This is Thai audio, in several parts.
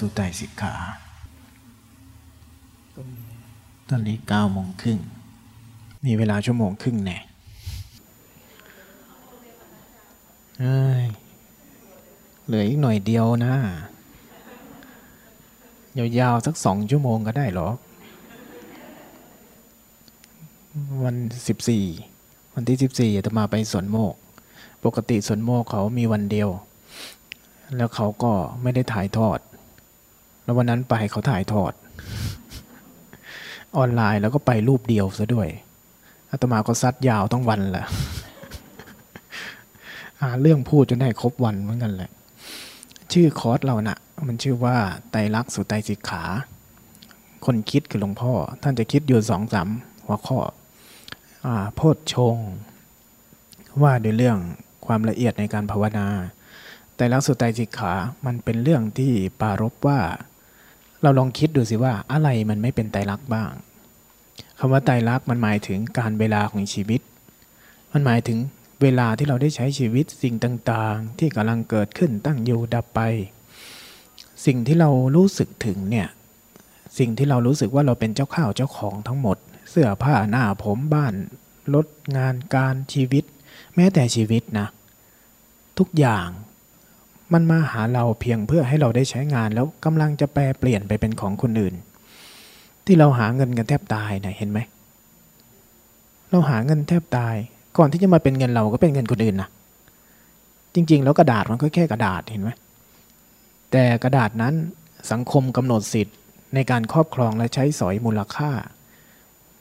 สุไตสิกขาตอนนี้เก้าโมงครึ่งมีเวลาชั่วโมงครึ่งแน่เอ้ยเหลืออีกหน่อยเดียวนะ ยาวๆสักสองชั่วโมงก็ได้หรอ วันสิบสี่วันที่สิบสี่จะมาไปสวนโมก ปกติสวนโมกเขามีวันเดียว แล้วเขาก็ไม่ได้ถ่ายทอด แล้ววันนั้นไปเขาถ่ายทอด ออนไลน์แล้วก็ไปรูปเดียวซะด้วยอาตมาก็ซัดยาวต้องวันแหละหาเรื่องพูดจนได้ครบวันเหมือนกันแหละ ชื่อคอร์สเรานะ่ะ มันชื่อว่าไตรลักษณ์สุไตสิกขา คนคิดคือหลวงพ่อ ท่านจะคิดอยู่สองสามหัวข้ออ่าโพชฌงว่าด้วยเรื่องความละเอียดในการภาวนาแต่ลักษณ์สุไตสิกขา มันเป็นเรื่องที่ปรารบว่า เราลองคิดดูสิว่าอะไรมันไม่เป็นไตรลักษณ์บ้างคำว่าไตรลักษณ์มันหมายถึงการเวลาของชีวิต มันหมายถึงเวลาที่เราได้ใช้ชีวิตสิ่งต่างๆ ที่กำลังเกิดขึ้นตั้งอยู่ดับไป สิ่งที่เรารู้สึกถึงเนี่ยสิ่งที่เรารู้สึกว่าเราเป็นเจ้าข้าวเจ้าของทั้งหมด เสื้อผ้าหน้าผมบ้านรถงานการชีวิต แม้แต่ชีวิตนะ ทุกอย่าง มันมาหาเราเพียงเพื่อให้เราได้ใช้งานแล้วกำลังจะแปลเปลี่ยนไปเป็นของคนอื่น ที่เราหาเงินกันแทบตายนะเห็นไหม เราหาเงินแทบตาย ก่อนที่จะมาเป็นเงินเราก็เป็นเงินคนอื่นนะจริง ๆ แล้วกระดาษมันก็แค่กระดาษเห็นไหมแต่กระดาษนั้นสังคมกำหนดสิทธิ์ในการครอบครองและใช้สอยมูลค่า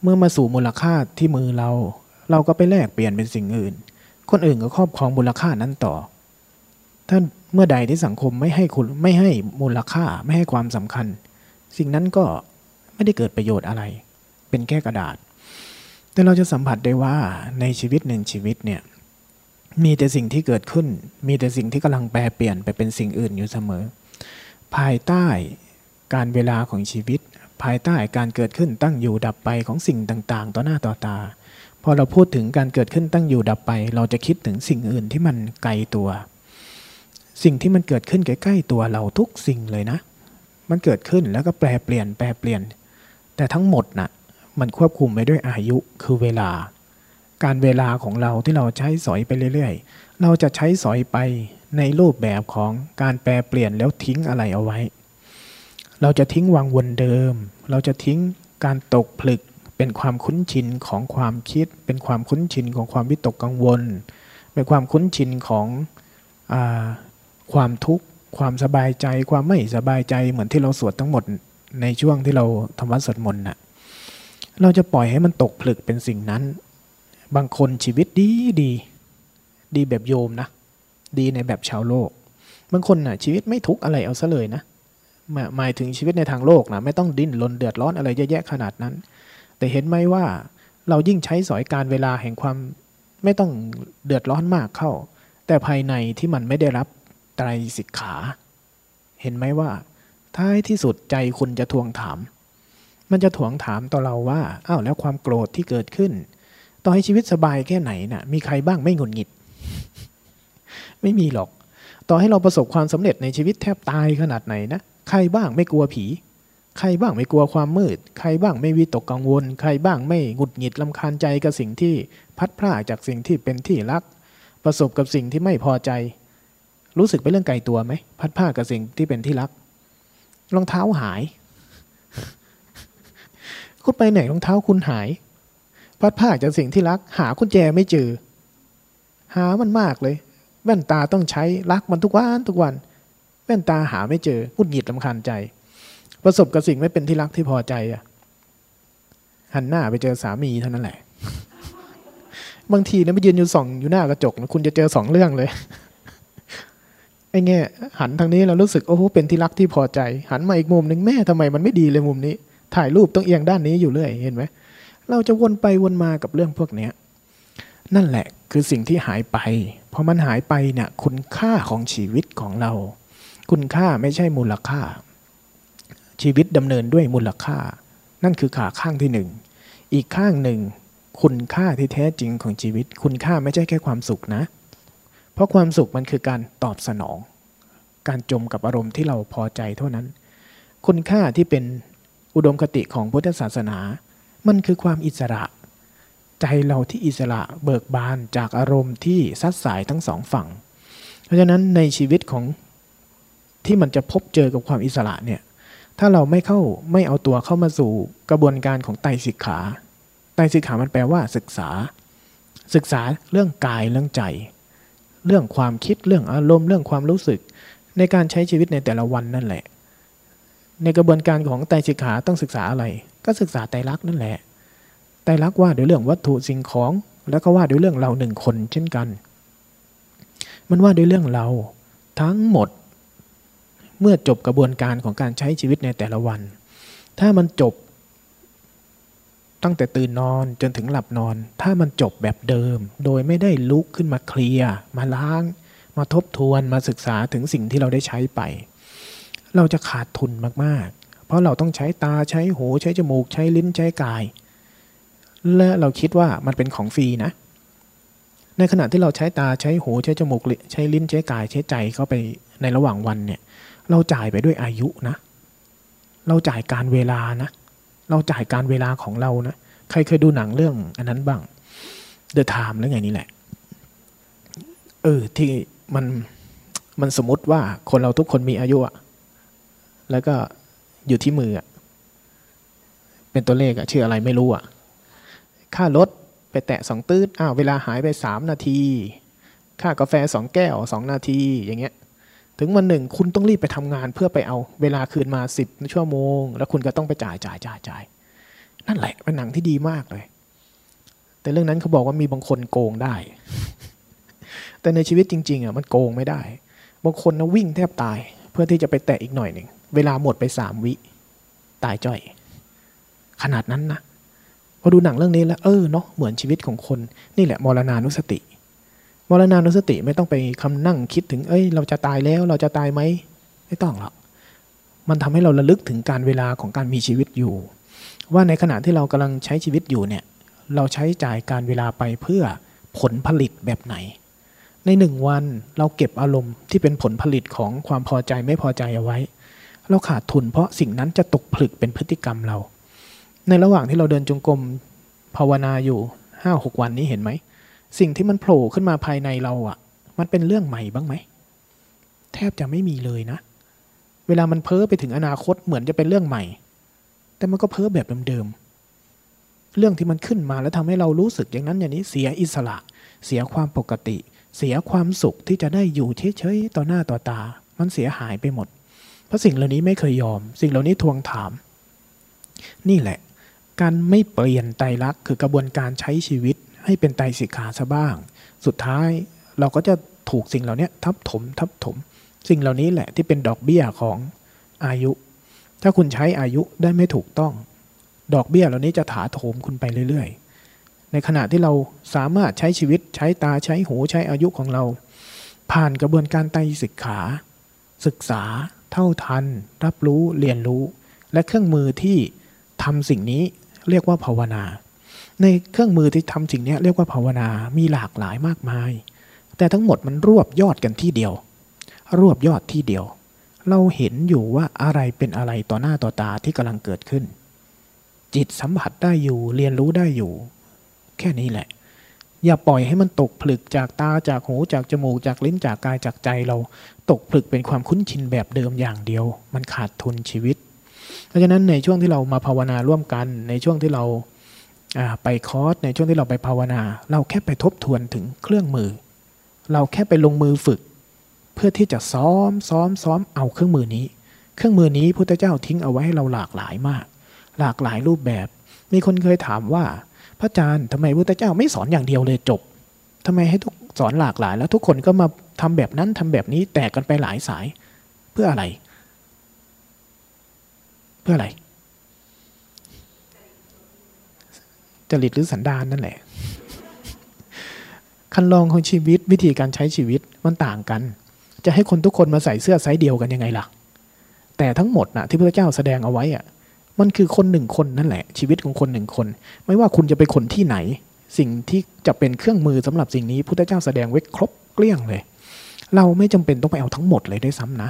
เมื่อมาสู่มูลค่าที่มือเรา เราก็ไปแลกเปลี่ยนเป็นสิ่งอื่น คนอื่นก็ครอบครองมูลค่านั้นต่อ ถ้าเมื่อใดที่สังคมไม่ให้คุณไม่ให้มูลค่าไม่ให้ความสำคัญ สิ่งนั้นก็ไม่ได้เกิดประโยชน์อะไร เป็นแค่กระดาษ แต่เราจะสัมผัสได้ว่าในชีวิตหนึ่งชีวิตเนี่ยมีแต่สิ่งที่เกิดขึ้น มีแต่สิ่งที่กำลังแปรเปลี่ยนไปเป็นสิ่งอื่นอยู่เสมอ ภายใต้การเวลาของชีวิต ภายใต้การเกิดขึ้นตั้งอยู่ดับไปของสิ่งต่าง ๆ ต่อหน้าต่อตาพอเราพูดถึงการเกิดขึ้นตั้งอยู่ดับไป เราจะคิดถึงสิ่งอื่นที่มันไกลตัว สิ่งที่มันเกิดขึ้นใกล้ๆตัวเราทุกสิ่งเลยนะ มันเกิดขึ้นแล้วก็แปรเปลี่ยนแปรเปลี่ยน แต่ทั้งหมดนะ่ะมันควบคุมไปด้วยอายุคือเวลา การเวลาของเราที่เราใช้สอยไปเรื่อยๆ เราจะใช้สอยไปในรูปแบบของการแปรเปลี่ยนแล้วทิ้งอะไรเอาไว้ เราจะทิ้งวังวนเดิม เราจะทิ้งการตกผลึกเป็นความคุ้นชินของความคิด เป็นความคุ้นชินของความวิตกกังวล เป็นความคุ้นชินของอ ความทุกข์ความสบายใจ ความไม่สบายใจเหมือนที่เราสวดทั้งหมดในช่วงที่เราทำวัดสวดมนต์น่ะเราจะปล่อยให้มันตกผลึกเป็นสิ่งนั้น บางคนชีวิตดีดีดีแบบโยมนะ ดีในแบบชาวโลก บางคนน่ะชีวิตไม่ทุกข์อะไรเอาซะเลยนะหมายถึงชีวิตในทางโลกนะไม่ต้องดิ้นรนเดือดร้อนอะไรเยอะแยะขนาดนั้น แต่เห็นไหมว่าเรายิ่งใช้สอยการเวลาแห่งความไม่ต้องเดือดร้อนมากเข้า แต่ภายในที่มันไม่ได้รับ ไตรสิกขา เห็นไหมว่าท้ายที่สุดใจคุณจะทวงถาม มันจะทวงถามต่อเราว่าอ้าวแล้วความโกรธที่เกิดขึ้น ต่อให้ชีวิตสบายแค่ไหนนะ่ะ มีใครบ้างไม่หงุดหงิด ไม่มีหรอก ต่อให้เราประสบความสำเร็จในชีวิตแทบตายขนาดไหนนะใครบ้างไม่กลัวผี ใครบ้างไม่กลัวความมืด ใครบ้างไม่วิตกกังวล ใครบ้างไม่หงุดหงิดลำคาญใจกับสิ่งที่พัดพลาดจากสิ่งที่เป็นที่รัก ประสบกับสิ่งที่ไม่พอใจ รู้สึกเป็นเรื่องไกลตัวไหมพัดพลากับสิ่งที่เป็นที่รัก รองเท้าหาย คุณไปไหนรองเท้าคุณหาย พัดพลาจากสิ่งที่รัก หากุญแจไม่เจอ หามันมากเลย แว่นตาต้องใช้รักมันทุกวันทุกวัน แว่นตาหาไม่เจอหุดหงิดลำคาญใจ ประสบกับสิ่งไม่เป็นที่รักที่พอใจอะหันหน้าไปเจอสามีเท่านั้นแหละ บางทีนะไปยืนอยู่สองอยู่หน้ากระจกนะคุณจะเจอสองเรื่องเลย ไอ้เงี้ยหันทางนี้เรารู้สึกโอ้โหเป็นที่รักที่พอใจ หันมาอีกมุมหนึ่งแม่ทำไมมันไม่ดีเลยมุมนี้ ถ่ายรูปต้องเอียงด้านนี้อยู่เรื่อยเห็นไหมเราจะวนไปวนมากับเรื่องพวกเนี้ยนั่นแหละคือสิ่งที่หายไปพอมันหายไปเนี่ยคุณค่าของชีวิตของเรา คุณค่าไม่ใช่มูลค่า ชีวิตดำเนินด้วยมูลค่า นั่นคือขาข้างที่หนึ่งอีกข้างหนึ่งคุณค่าที่แท้จริงของชีวิต คุณค่าไม่ใช่แค่ความสุขนะ เพราะความสุขมันคือการตอบสนอง การจมกับอารมณ์ที่เราพอใจเท่านั้น คุณค่าที่เป็นอุดมคติของพุทธศาสนา มันคือความอิสระ ใจเราที่อิสระเบิกบานจากอารมณ์ที่ซัดสายทั้งสองฝั่ง เพราะฉะนั้นในชีวิตของที่มันจะพบเจอกับความอิสระเนี่ยถ้าเราไม่เข้าไม่เอาตัวเข้ามาสู่กระบวนการของไตสิกขา ไตสิกขามันแปลว่าศึกษา ศึกษาเรื่องกายเรื่องใจ เรื่องความคิดเรื่องอารมณ์เรื่องความรู้สึก ในการใช้ชีวิตในแต่ละวันนั่นแหละ ในกระบวนการของไตรสิกขาต้องศึกษาอะไร ก็ศึกษาไตรลักษณ์นั่นแหละไตรลักษณ์ว่าด้วยเรื่องวัตถุสิ่งของ แล้วก็ว่าด้วยเรื่องเราหนึ่งคนเช่นกัน มันว่าด้วยเรื่องเราทั้งหมด เมื่อจบกระบวนการของการใช้ชีวิตในแต่ละวัน ถ้ามันจบ ตั้งแต่ตื่นนอนจนถึงหลับนอน ถ้ามันจบแบบเดิม โดยไม่ได้ลุกขึ้นมาเคลียร์มาล้าง มาทบทวนมาศึกษาถึงสิ่งที่เราได้ใช้ไป เราจะขาดทุนมากๆ เพราะเราต้องใช้ตาใช้หูใช้จมูกใช้ลิ้นใช้กาย และเราคิดว่ามันเป็นของฟรีนะ ในขณะที่เราใช้ตาใช้หูใช้จมูกใช้ลิ้นใช้กายใช้ใจเข้าไปในระหว่างวันเนี่ย เราจ่ายไปด้วยอายุนะ เราจ่ายการเวลานะ เราจ่ายการเวลาของเรานะใครเคยดูหนังเรื่องอันนั้นบ้าง The Time หรือไงนี่แหละ เออที่มันมันสมมติว่าคนเราทุกคนมีอายุอะแล้วก็อยู่ที่มืออะเป็นตัวเลขอะชื่ออะไรไม่รู้อะค่ารถไปแตะสองตืดอ้าวเวลาหายไปสามนาที ค่ากาแฟสองแก้วสองนาทีอย่างเงี้ย ถึงวันหนึ่งคุณต้องรีบไปทำงานเพื่อไปเอาเวลาคืนมาสิบชั่วโมง แล้วคุณก็ต้องไปจ่ายจ่ายจ่ายจ่ายนั่นแหละเป็นหนังที่ดีมากเลย แต่เรื่องนั้นเขาบอกว่ามีบางคนโกงได้ แต่ในชีวิตจริง ๆอะมันโกงไม่ได้ บางคนนะวิ่งแทบตาย เพื่อที่จะไปแตะอีกหน่อยหนึ่งเวลาหมดไปสามวิ ตายจ้อย ขนาดนั้นนะพอดูหนังเรื่องนี้แล้วเออเนาะเหมือนชีวิตของคนนี่แหละมรณานุสติ มรณานุสติไม่ต้องไปคำนั่งคิดถึง เอ้ย เราจะตายแล้ว เราจะตายไหม ไม่ต้องหรอก มันทำให้เราระลึกถึงการเวลาของการมีชีวิตอยู่ ว่าในขณะที่เรากำลังใช้ชีวิตอยู่เนี่ย เราใช้จ่ายการเวลาไปเพื่อผลผลิตแบบไหน ในหนึ่งวันเราเก็บอารมณ์ที่เป็นผลผลิตของความพอใจไม่พอใจเอาไว้ เราขาดทุนเพราะสิ่งนั้นจะตกผลึกเป็นพฤติกรรมเรา ในระหว่างที่เราเดินจงกรมภาวนาอยู่ห้าหกวันนี้เห็นไหม สิ่งที่มันโผล่ขึ้นมาภายในเราอะ่ะ มันเป็นเรื่องใหม่บ้างไหม แทบจะไม่มีเลยนะ เวลามันเพ้อไปถึงอนาคตเหมือนจะเป็นเรื่องใหม่ แต่มันก็เพ้อแบบเดิมๆเรื่องที่มันขึ้นมาแล้วทำให้เรารู้สึกอย่างนั้นอย่างนี้เสียอิสระ เสียความปกติ เสียความสุขที่จะได้อยู่เฉยๆต่อหน้าต่อตา มันเสียหายไปหมด เพราะสิ่งเหล่านี้ไม่เคยยอม สิ่งเหล่านี้ทวงถาม นี่แหละ การไม่เปลี่ยนไตรลักษณ์คือกระบวนการใช้ชีวิต ให้เป็นไตสิกขาซะบ้าง สุดท้ายเราก็จะถูกสิ่งเหล่านี้ทับถมทับถม สิ่งเหล่านี้แหละที่เป็นดอกเบี้ยของอายุ ถ้าคุณใช้อายุได้ไม่ถูกต้อง ดอกเบี้ยเหล่านี้จะถาโถมคุณไปเรื่อย ๆ ในขณะที่เราสามารถใช้ชีวิตใช้ตาใช้หูใช้อายุของเรา ผ่านกระบวนการไตสิกขา ศึกษา เท่าทัน รับรู้เรียนรู้ และเครื่องมือที่ทำสิ่งนี้เรียกว่าภาวนา ในเครื่องมือที่ทำสิ่งนี้เรียกว่าภาวนา มีหลากหลายมากมาย แต่ทั้งหมดมันรวบยอดกันที่เดียว รวบยอดที่เดียว เราเห็นอยู่ว่าอะไรเป็นอะไรต่อหน้าต่อตาที่กำลังเกิดขึ้น จิตสัมผัสได้อยู่ เรียนรู้ได้อยู่ แค่นี้แหละ อย่าปล่อยให้มันตกผลึกจากตาจากหูจากจมูกจากลิ้นจากกายจากใจเรา ตกผลึกเป็นความคุ้นชินแบบเดิมอย่างเดียว มันขาดทุนชีวิต เพราะฉะนั้นในช่วงที่เรามาภาวนาร่วมกัน ในช่วงที่เรา ไปคอร์สในช่วงที่เราไปภาวนา เราแค่ไปทบทวนถึงเครื่องมือ เราแค่ไปลงมือฝึก เพื่อที่จะซ้อมซ้อมซ้อมเอาเครื่องมือนี้ เครื่องมือนี้พุทธเจ้าทิ้งเอาไว้ให้เราหลากหลายมาก หลากหลายรูปแบบ มีคนเคยถามว่า พระอาจารย์ทำไมพุทธเจ้าไม่สอนอย่างเดียวเลยจบทำไมให้ทุกสอนหลากหลาย แล้วทุกคนก็มาทำแบบนั้นทำแบบนี้แตกกันไปหลายสาย เพื่ออะไร เพื่ออะไร จริตหรือสันดานนั่นแหละคันลองของชีวิตวิธีการใช้ชีวิตมันต่างกัน จะให้คนทุกคนมาใส่เสื้อไซส์เดียวกันยังไงล่ะ แต่ทั้งหมดนะที่พระเจ้าแสดงเอาไว้อะมันคือคนหนึ่งคนนั่นแหละ ชีวิตของคนหนึ่งคน ไม่ว่าคุณจะเป็นคนที่ไหน สิ่งที่จะเป็นเครื่องมือสำหรับสิ่งนี้พุทธเจ้าแสดงไว้ครบเกลี้ยงเลย เราไม่จำเป็นต้องไปเอาทั้งหมดเลยด้วยซ้ำนะ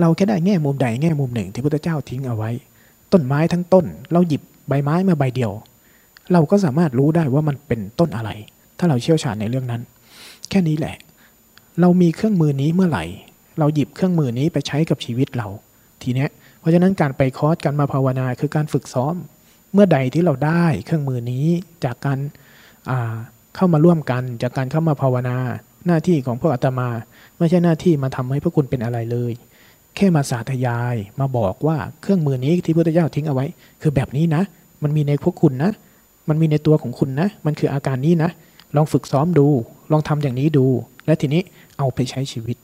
เราแค่ได้แง่มุมใดแง่มุมหนึ่งที่พระพุทธเจ้าทิ้งเอาไว้ ต้นไม้ทั้งต้น เราหยิบใบไม้มาใบเดียว เราก็สามารถรู้ได้ว่ามันเป็นต้นอะไร ถ้าเราเชี่ยวชาญในเรื่องนั้น แค่นี้แหละ เรามีเครื่องมือนี้เมื่อไหร่ เราหยิบเครื่องมือนี้ไปใช้กับชีวิตเรา ทีเนี้ยเพราะฉะนั้นการไปคอร์สการมาภาวนาคือการฝึกซ้อม เมื่อใดที่เราได้เครื่องมือนี้จากการเข้ามาร่วมกัน จากการเข้ามาภาวนา หน้าที่ของพวกอาตมา ไม่ใช่หน้าที่มาทำให้พวกคุณเป็นอะไรเลย แค่มาสาธยายมาบอกว่าเครื่องมือนี้ที่พระพุทธเจ้าทิ้งเอาไว้ คือแบบนี้นะ มันมีในพวกคุณนะ มันมีในตัวของคุณนะ มันคืออาการนี้นะ ลองฝึกซ้อมดู ลองทำอย่างนี้ดู และทีนี้เอาไปใช้ชีวิต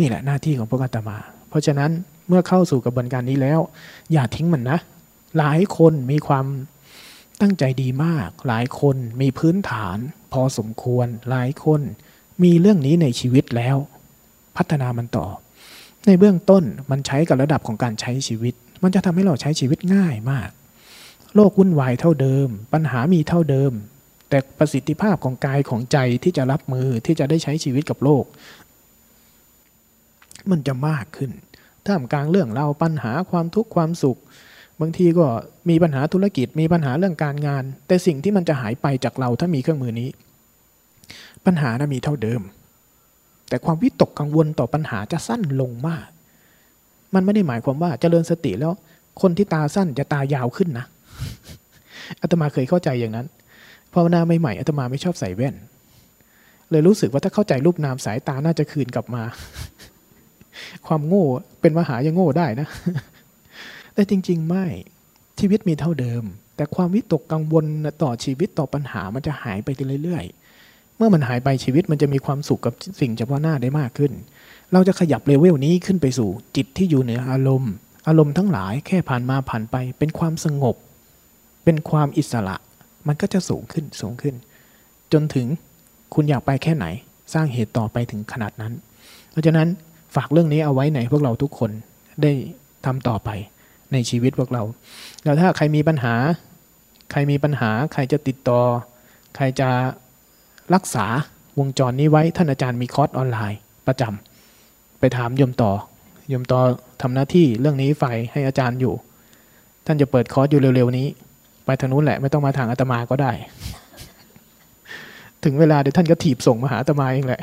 นี่แหละหน้าที่ของพวกอาตมา เพราะฉะนั้นเมื่อเข้าสู่กระบวนการนี้แล้ว อย่าทิ้งมันนะ หลายคนมีความตั้งใจดีมาก หลายคนมีพื้นฐาน พอสมควร หลายคนมีเรื่องนี้ในชีวิตแล้ว พัฒนามันต่อ ในเบื้องต้นมันใช้กับระดับของการใช้ชีวิต มันจะทำให้เราใช้ชีวิตง่ายมาก โลกวุ่นวายเท่าเดิม ปัญหามีเท่าเดิม แต่ประสิทธิภาพของกายของใจที่จะรับมือที่จะได้ใช้ชีวิตกับโลก มันจะมากขึ้นท่ามกลางเรื่องเราปัญหาความทุกข์ความสุข บางทีก็มีปัญหาธุรกิจมีปัญหาเรื่องการงาน แต่สิ่งที่มันจะหายไปจากเราถ้ามีเครื่องมือนี้ ปัญหานะมีเท่าเดิม แต่ความวิตกกังวลต่อปัญหาจะสั้นลงมาก มันไม่ได้หมายความว่าจเจริญสติแล้ว คนที่ตาสั้นจะตายาวขึ้นนะ อาตมาเคยเข้าใจอย่างนั้นภาวนาใหม่ๆอาตมาไม่ชอบใส่แว่น เลยรู้สึกว่าถ้าเข้าใจรูปนามสายตาน่าจะคืนกลับมา ความโง่เป็นมหายังโง่ได้นะ แต่จริง ๆ ไม่ชีวิตมีเท่าเดิม แต่ความวิตกกังวลต่อชีวิตต่อปัญหามันจะหายไปเรื่อยๆ เมื่อมันหายไปชีวิตมันจะมีความสุขกับสิ่งเฉพาะหน้าได้มากขึ้น เราจะขยับเลเวลนี้ขึ้นไปสู่จิตที่อยู่เหนืออารมณ์ อารมณ์ทั้งหลายแค่ผ่านมาผ่านไปเป็นความสงบ เป็นความอิสระ มันก็จะสูงขึ้นสูงขึ้น จนถึงคุณอยากไปแค่ไหน สร้างเหตุต่อไปถึงขนาดนั้น เพราะฉะนั้นฝากเรื่องนี้เอาไว้ในพวกเราทุกคนได้ทำต่อไปในชีวิตพวกเรา แล้วถ้าใครมีปัญหา ใครมีปัญหา ใครจะติดต่อ ใครจะรักษาวงจรนี้ไว้ ท่านอาจารย์มีคอร์สออนไลน์ประจำไปถามโยมต่อโยมต่อทำหน้าที่เรื่องนี้ไฟให้อาจารย์อยู่ ท่านจะเปิดคอร์สอยู่เร็วๆนี้ ไปทางนู้นแหละไม่ต้องมาทางอาตมาก็ได้ ถึงเวลาเดี๋ยวท่านก็ถีบส่งมาหาอาตมาเองแหละ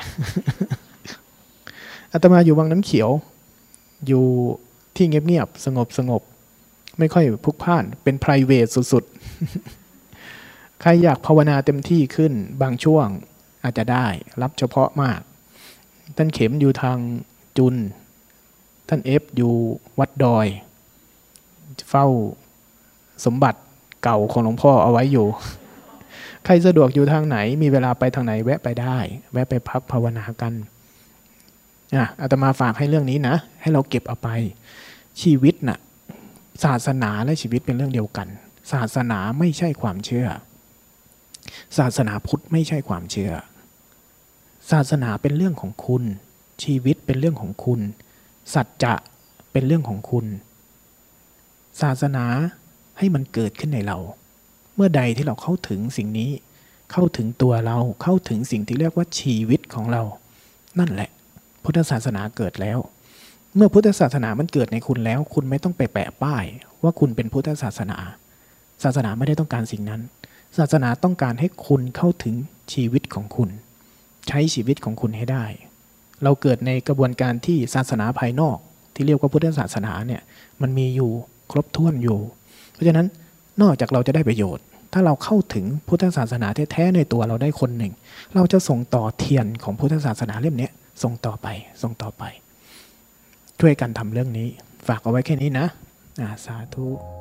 อาตมาอยู่วังน้ำเขียว อยู่ที่เงียบๆสงบสงบไม่ค่อยพุกพ่านเป็น p r i v a t สุดๆ ใครอยากภาวนาเต็มที่ขึ้นบางช่วงอาจจะได้รับเฉพาะมาก ท่านเข็มอยู่ทางจุน ท่านเอฟอยู่วัดดอย เฝ้าสมบัติ เก่าของหลวงพ่อเอาไว้อยู่ ใครสะดวกอยู่ทางไหน มีเวลาไปทางไหนแวะไปได้ แวะไปพักภาวนากันอะอาตมาฝากให้เรื่องนี้นะ ให้เราเก็บเอาไป ชีวิตนะ่ะศาสนาและชีวิตเป็นเรื่องเดียวกัน ศาสนาไม่ใช่ความเชื่อ ศาสนาพุทธไม่ใช่ความเชื่อ ศาสนาเป็นเรื่องของคุณ ชีวิตเป็นเรื่องของคุณ สัจจะเป็นเรื่องของคุณ ศาสนา ให้มันเกิดขึ้นในเรา เมื่อใดที่เราเข้าถึงสิ่งนี้ เข้าถึงตัวเราเข้าถึงสิ่งที่เรียกว่าชีวิตของเรา นั่นแหละ พุทธศาสนาเกิดแล้ว เมื่อพุทธศาสนามันเกิดในคุณแล้ว คุณไม่ต้องไปแปะป้าย ว่าคุณเป็นพุทธศาสนา ศาสนาไม่ได้ต้องการสิ่งนั้น ศาสนาต้องการให้คุณเข้าถึงชีวิตของคุณ ใช้ชีวิตของคุณให้ได้ เราเกิดในกระบวนการที่ศาสนาภายนอก ที่เรียกว่าพุทธศาสนาเนี่ยมันมีอยู่ครบถ้วนอยู่ ราะฉะนั้นนอกจากเราจะได้ประโยชน์ ถ้าเราเข้าถึงพุทธศาสนาแท้ๆในตัวเราได้คนหนึ่ง เราจะส่งต่อเทียนของพุทธศาสนาเล่มนี้ส่งต่อไปส่งต่อไป ช่วยกันทำเรื่องนี้ ฝากเอาไว้แค่นี้นะสาธุ